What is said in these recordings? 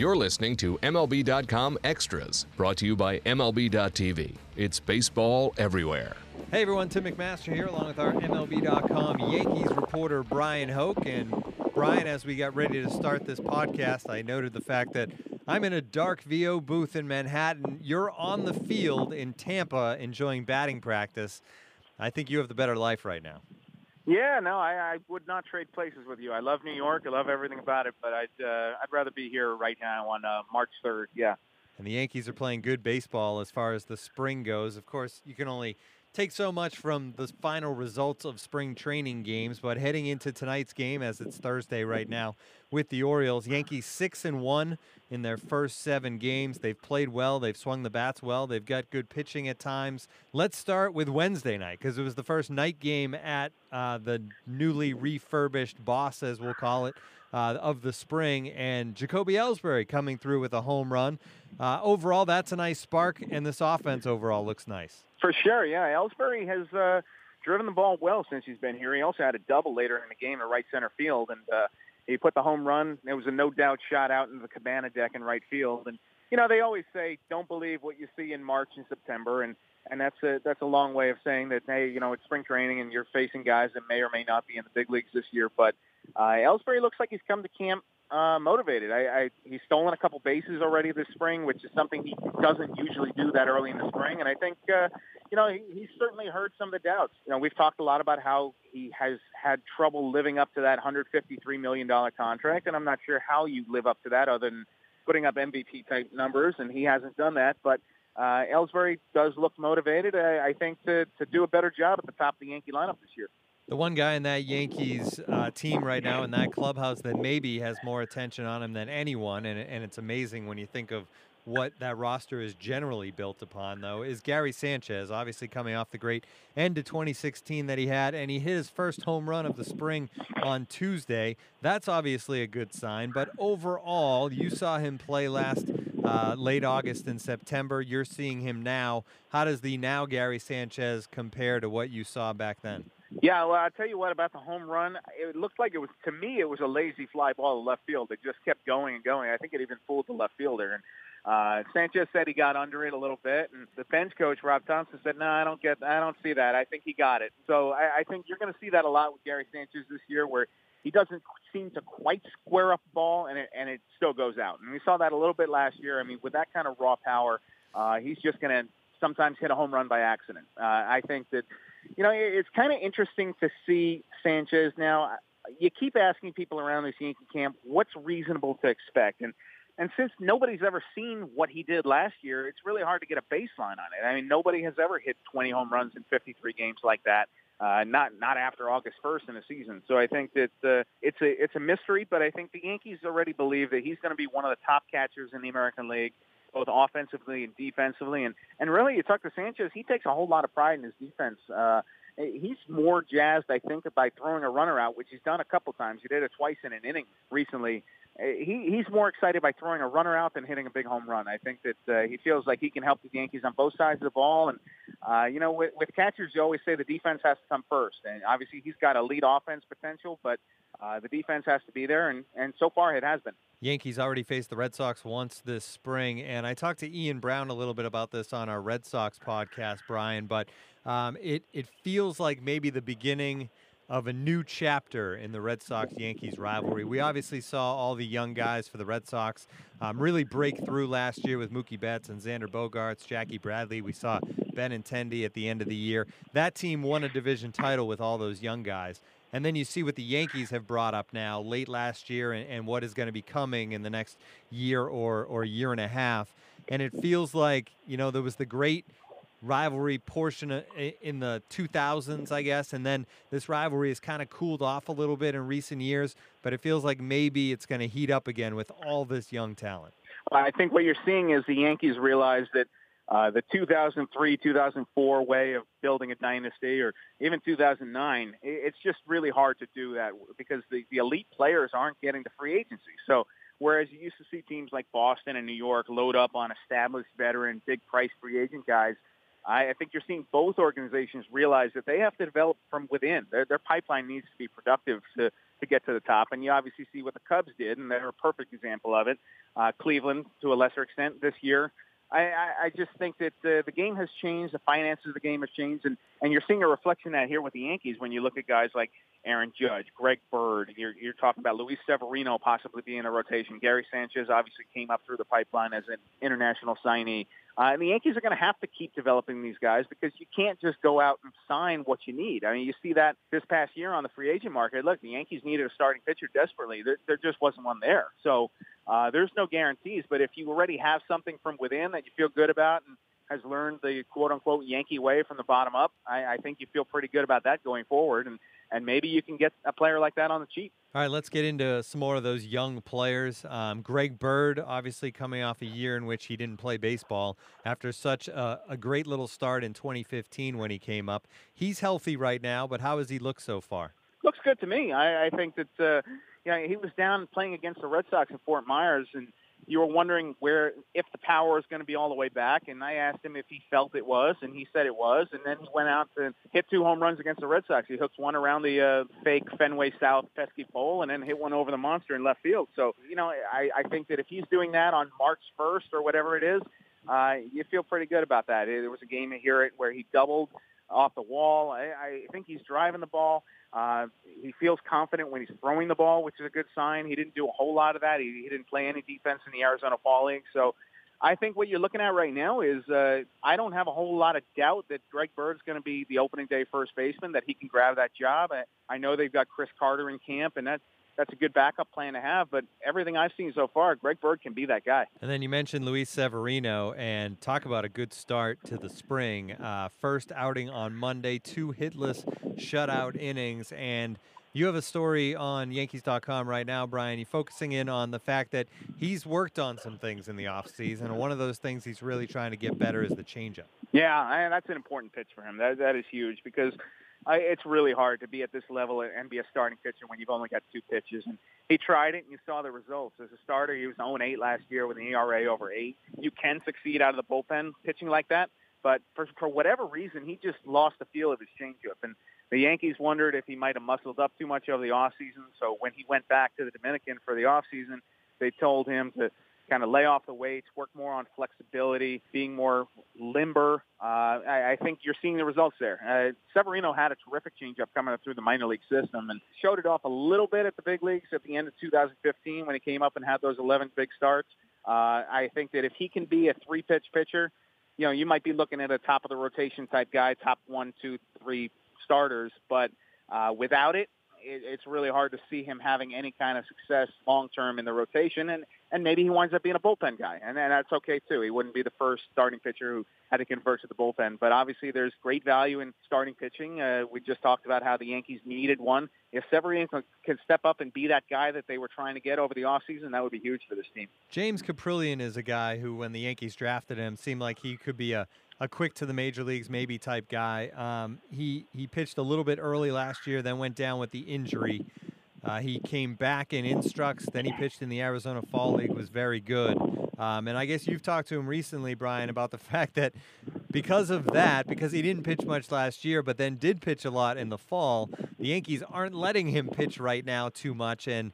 You're listening to MLB.com Extras, brought to you by MLB.tv. It's baseball everywhere. Hey everyone, Tim McMaster here, along with our MLB.com Yankees reporter Bryan Hoch. And Bryan, as we got ready to start this podcast, I noted the fact that I'm in a dark VO booth in Manhattan. You're on the field in Tampa enjoying batting practice. I think you have the better life right now. Yeah, no, I, I would not trade places with you. I love New York. I love everything about it, but I'd uh, I'd rather be here right now on uh, March 3rd. Yeah. And the Yankees are playing good baseball as far as the spring goes. Of course, you can only take so much from the final results of spring training games, but heading into tonight's game, as it's Thursday right now, with the Orioles, Yankees six and one in their first seven games. They've played well. They've swung the bats well. They've got good pitching at times. Let's start with Wednesday night because it was the first night game at uh, the newly refurbished Boss, as we'll call it. Uh, of the spring, and Jacoby Ellsbury coming through with a home run. Uh, overall, that's a nice spark, and this offense overall looks nice. For sure, yeah. Ellsbury has uh, driven the ball well since he's been here. He also had a double later in the game at right center field, and uh, he put the home run. It was a no doubt shot out into the cabana deck in right field. And you know, they always say don't believe what you see in March and September, and and that's a that's a long way of saying that hey, you know, it's spring training and you're facing guys that may or may not be in the big leagues this year. But uh, Ellsbury looks like he's come to camp uh, motivated. I, I, he's stolen a couple bases already this spring, which is something he doesn't usually do that early in the spring. And I think, uh, you know, he, he's certainly heard some of the doubts. You know, we've talked a lot about how he has had trouble living up to that $153 million contract, and I'm not sure how you live up to that other than putting up MVP type numbers, and he hasn't done that. But uh, Ellsbury does look motivated, I, I think, to, to do a better job at the top of the Yankee lineup this year the one guy in that Yankees uh, team right now in that clubhouse that maybe has more attention on him than anyone, and, and it's amazing when you think of what that roster is generally built upon, though, is Gary Sanchez, obviously coming off the great end of 2016 that he had, and he hit his first home run of the spring on Tuesday. That's obviously a good sign, but overall, you saw him play last uh, late August and September. You're seeing him now. How does the now Gary Sanchez compare to what you saw back then? Yeah, well, I'll tell you what about the home run. It looked like it was to me it was a lazy fly ball to left field. It just kept going and going. I think it even fooled the left fielder. And uh, Sanchez said he got under it a little bit, and the bench coach Rob Thompson said, "No, I don't get, I don't see that. I think he got it." So I, I think you're going to see that a lot with Gary Sanchez this year, where he doesn't seem to quite square up the ball, and it and it still goes out. And we saw that a little bit last year. I mean, with that kind of raw power, uh, he's just going to sometimes hit a home run by accident. Uh, I think that you know, it's kind of interesting to see Sanchez now. You keep asking people around this Yankee camp what's reasonable to expect, and and since nobody's ever seen what he did last year, it's really hard to get a baseline on it. I mean, nobody has ever hit 20 home runs in 53 games like that. Uh, not not after August 1st in a season. So I think that uh, it's a it's a mystery, but I think the Yankees already believe that he's going to be one of the top catchers in the American League both offensively and defensively. And and really, you talk to Sanchez, he takes a whole lot of pride in his defense. Uh, he's more jazzed, I think, by throwing a runner out, which he's done a couple times. He did it twice in an inning recently. Uh, he he's more excited by throwing a runner out than hitting a big home run. I think that uh, he feels like he can help the Yankees on both sides of the ball. And uh, you know, with, with catchers, you always say the defense has to come first. And obviously, he's got a lead offense potential, but uh, the defense has to be there. And and so far, it has been. Yankees already faced the Red Sox once this spring, and I talked to Ian Browne a little bit about this on our Red Sox podcast, Bryan. But um, it it feels like maybe the beginning of a new chapter in the Red Sox Yankees rivalry. We obviously saw all the young guys for the Red Sox um, really break through last year with Mookie Betts and Xander Bogaerts, Jackie Bradley. We saw Ben Benintendi at the end of the year. That team won a division title with all those young guys. And then you see what the Yankees have brought up now late last year and, and what is going to be coming in the next year or, or year and a half. And it feels like, you know, there was the great rivalry portion in the 2000s, I guess. And then this rivalry has kind of cooled off a little bit in recent years, but it feels like maybe it's going to heat up again with all this young talent. I think what you're seeing is the Yankees realize that uh, the 2003, 2004 way of building a dynasty, or even 2009, it's just really hard to do that because the, the elite players aren't getting to free agency. So whereas you used to see teams like Boston and New York load up on established veteran, big price free agent guys, I, I think you're seeing both organizations realize that they have to develop from within. Their, their pipeline needs to be productive to to get to the top. And you obviously see what the Cubs did, and they're a perfect example of it. Uh, Cleveland, to a lesser extent, this year. I, I, I just think that uh, the game has changed. The finances of the game has changed, and, and you're seeing a reflection of that here with the Yankees when you look at guys like Aaron Judge, Greg Bird. You're, you're talking about Luis Severino possibly being a rotation. Gary Sanchez obviously came up through the pipeline as an international signee. Uh, and the Yankees are going to have to keep developing these guys because you can't just go out and sign what you need. I mean, you see that this past year on the free agent market. Look, the Yankees needed a starting pitcher desperately. There, there just wasn't one there. So uh, there's no guarantees. But if you already have something from within that you feel good about and has learned the quote unquote Yankee way from the bottom up, I, I think you feel pretty good about that going forward. And and maybe you can get a player like that on the cheap. All right, let's get into some more of those young players. Um, Greg Bird, obviously coming off a year in which he didn't play baseball after such a, a, great little start in 2015 when he came up. He's healthy right now, but how has he looked so far? Looks good to me. I, I think that uh, you know, he was down playing against the Red Sox in Fort Myers, and you were wondering where if the power is going to be all the way back, and I asked him if he felt it was, and he said it was, and then he went out to hit two home runs against the Red Sox. He hooked one around the uh, fake Fenway South pesky pole, and then hit one over the monster in left field. So you know, I, I think that if he's doing that on March 1st or whatever it is, uh, you feel pretty good about that. There was a game here where he doubled off the wall. I, I think he's driving the ball. Uh, he feels confident when he's throwing the ball, which is a good sign. He didn't do a whole lot of that. He, he didn't play any defense in the Arizona Fall League. So I think what you're looking at right now is uh, I don't have a whole lot of doubt that Greg Bird's going to be the opening day first baseman, that he can grab that job. I, I know they've got Chris Carter in camp, and that's that's a good backup plan to have. But everything I've seen so far, Greg Bird can be that guy. And then you mentioned Luis Severino, and talk about a good start to the spring. Uh, first outing on Monday, two hitless shutout innings, and you have a story on Yankees.com right now, Bryan. You're focusing in on the fact that he's worked on some things in the offseason, and one of those things he's really trying to get better is the changeup. Yeah, that's an important pitch for him. That that is huge because I, it's really hard to be at this level and be a starting pitcher when you've only got two pitches. And he tried it, and you saw the results. As a starter, he was 0-8 last year with an ERA over 8. You can succeed out of the bullpen pitching like that, but for, for whatever reason, he just lost the feel of his changeup. And the Yankees wondered if he might have muscled up too much over the offseason. So when he went back to the Dominican for the offseason, they told him to kind of lay off the weights, work more on flexibility, being more limber. Uh, I, I think you're seeing the results there. Uh, Severino had a terrific changeup coming up through the minor league system and showed it off a little bit at the big leagues at the end of 2015 when he came up and had those 11 big starts. Uh, I think that if he can be a three-pitch pitcher, you know, you might be looking at a top of the rotation type guy, top one, two, three starters. But uh, without it, it, it's really hard to see him having any kind of success long term in the rotation, and and maybe he winds up being a bullpen guy, and, and that's okay too. He wouldn't be the first starting pitcher who had to convert to the bullpen, but obviously there's great value in starting pitching. Uh, we just talked about how the Yankees needed one. If Severino can step up and be that guy that they were trying to get over the offseason, that would be huge for this team. James Kaprielian is a guy who, when the Yankees drafted him, seemed like he could be a a quick to the major leagues maybe type guy. Um, he he pitched a little bit early last year, then went down with the injury. Uh, he came back in instructs, then he pitched in the Arizona Fall League, was very good. Um, and I guess you've talked to him recently, Bryan, about the fact that because of that, because he didn't pitch much last year, but then did pitch a lot in the fall, the Yankees aren't letting him pitch right now too much, and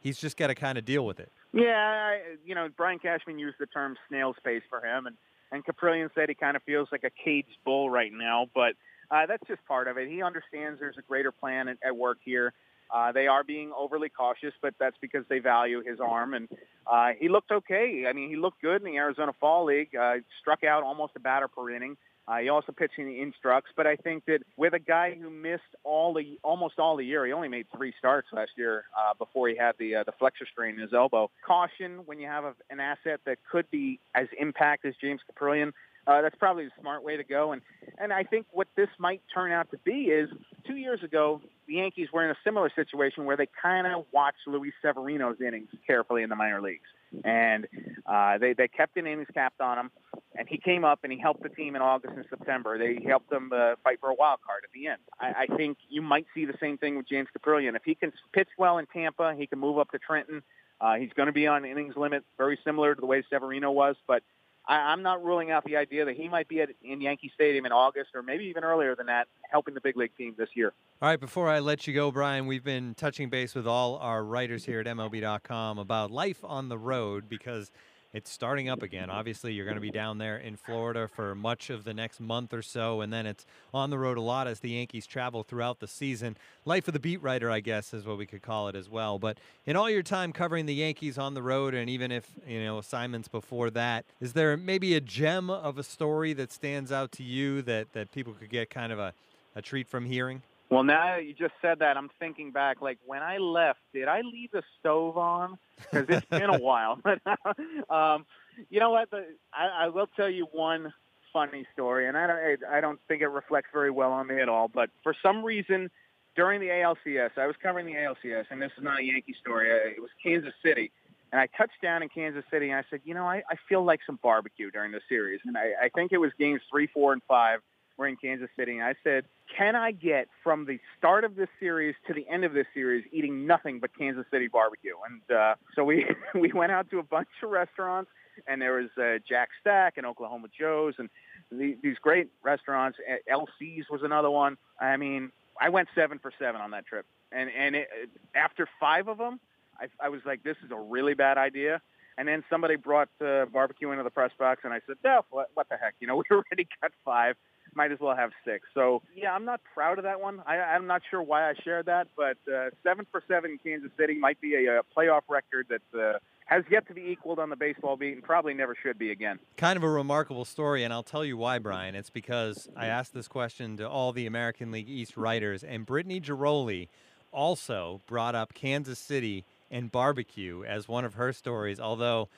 he's just got to kind of deal with it. Yeah, I, you know, Brian Cashman used the term snail's pace for him, and and Kaprielian said he kind of feels like a caged bull right now, but uh, that's just part of it. He understands there's a greater plan at, at work here. Uh, they are being overly cautious, but that's because they value his arm. And uh, he looked okay. I mean, he looked good in the Arizona Fall League. Uh, struck out almost a batter per inning. Uh, he also pitched in the instructs, but I think that with a guy who missed all the almost all the year, he only made three starts last year uh, before he had the uh, the flexor strain in his elbow. Caution when you have a, an asset that could be as impact as James Kaprielian. Uh, that's probably the smart way to go. And and I think what this might turn out to be is two years ago the Yankees were in a similar situation where they kind of watched Luis Severino's innings carefully in the minor leagues, and uh, they they kept an innings capped on him and he came up and he helped the team in August and September. They helped them uh, fight for a wild card at the end. I, I think you might see the same thing with James Kaprielian. If he can pitch well in Tampa, he can move up to Trenton. Uh, he's going to be on innings limit, very similar to the way Severino was. But I, I'm not ruling out the idea that he might be at, in Yankee Stadium in August or maybe even earlier than that, helping the big league team this year. All right, before I let you go, Bryan, we've been touching base with all our writers here at MLB.com about life on the road because it's starting up again. Obviously, you're going to be down there in Florida for much of the next month or so, and then it's on the road a lot as the Yankees travel throughout the season. Life of the beat writer, I guess, is what we could call it as well. But in all your time covering the Yankees on the road, and even if, you know, assignments before that, is there maybe a gem of a story that stands out to you that, that people could get kind of a, a treat from hearing? Well, now you just said that, I'm thinking back. Like when I left, did I leave the stove on? Because it's been a while. But um, you know what? The, I, I will tell you one funny story, and I don't, I don't think it reflects very well on me at all. But for some reason, during the ALCS, I was covering the ALCS, and this is not a Yankee story. It was Kansas City. And I touched down in Kansas City, and I said, you know, I, I feel like some barbecue during the series. And I, I think it was games three, four, and five we're in Kansas City, and I said, can I get from the start of this series to the end of this series eating nothing but Kansas City barbecue? And uh, so we we went out to a bunch of restaurants, and there was uh, Jack Stack and Oklahoma Joe's, and the, these great restaurants. LC's was another one. I mean, I went seven for seven on that trip, and and it, after five of them, I, I was like, this is a really bad idea. And then somebody brought uh, barbecue into the press box, and I said, "No, what, what the heck? You know, we already got five might as well have six. So yeah, I'm not proud of that one. I, I'm not sure why I shared that, but uh, seven for seven in Kansas City might be a, a playoff record that uh, has yet to be equaled on the baseball beat and probably never should be again. Kind of a remarkable story, and I'll tell you why, Bryan. It's because I asked this question to all the American League East writers, and Brittany Ghiroli also brought up Kansas City and barbecue as one of her stories, although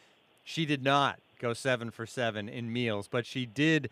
she did not go seven for seven in meals, but she did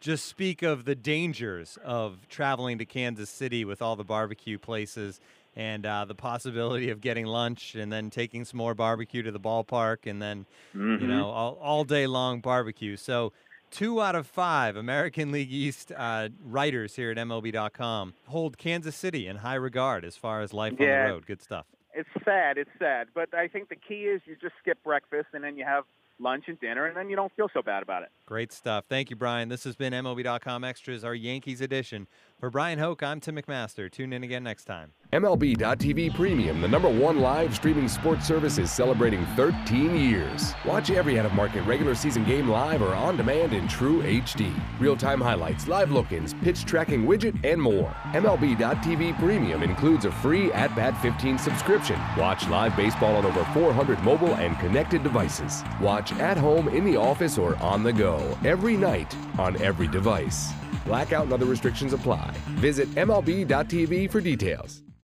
just speak of the dangers of traveling to Kansas City with all the barbecue places and uh, the possibility of getting lunch and then taking some more barbecue to the ballpark and then, mm-hmm. you know, all, all day long barbecue. So, two out of five American League East uh, writers here at MLB.com hold Kansas City in high regard as far as life yeah. on the road. Good stuff. It's sad. It's sad. But I think the key is you just skip breakfast and then you have lunch and dinner, and then you don't feel so bad about it. Great stuff. Thank you, Bryan. This has been MLB.com Extras, our Yankees edition. For Bryan Hoch, I'm Tim McMaster. Tune in again next time. MLB.tv Premium, the number one live streaming sports service, is celebrating 13 years. Watch every out of market regular season game live or on demand in true HD. Real time highlights, live look ins, pitch tracking widget, and more. MLB.tv Premium includes a free At Bat 15 subscription. Watch live baseball on over 400 mobile and connected devices. Watch at home, in the office, or on the go every night on every device. Blackout and other restrictions apply. Visit MLB.tv for details.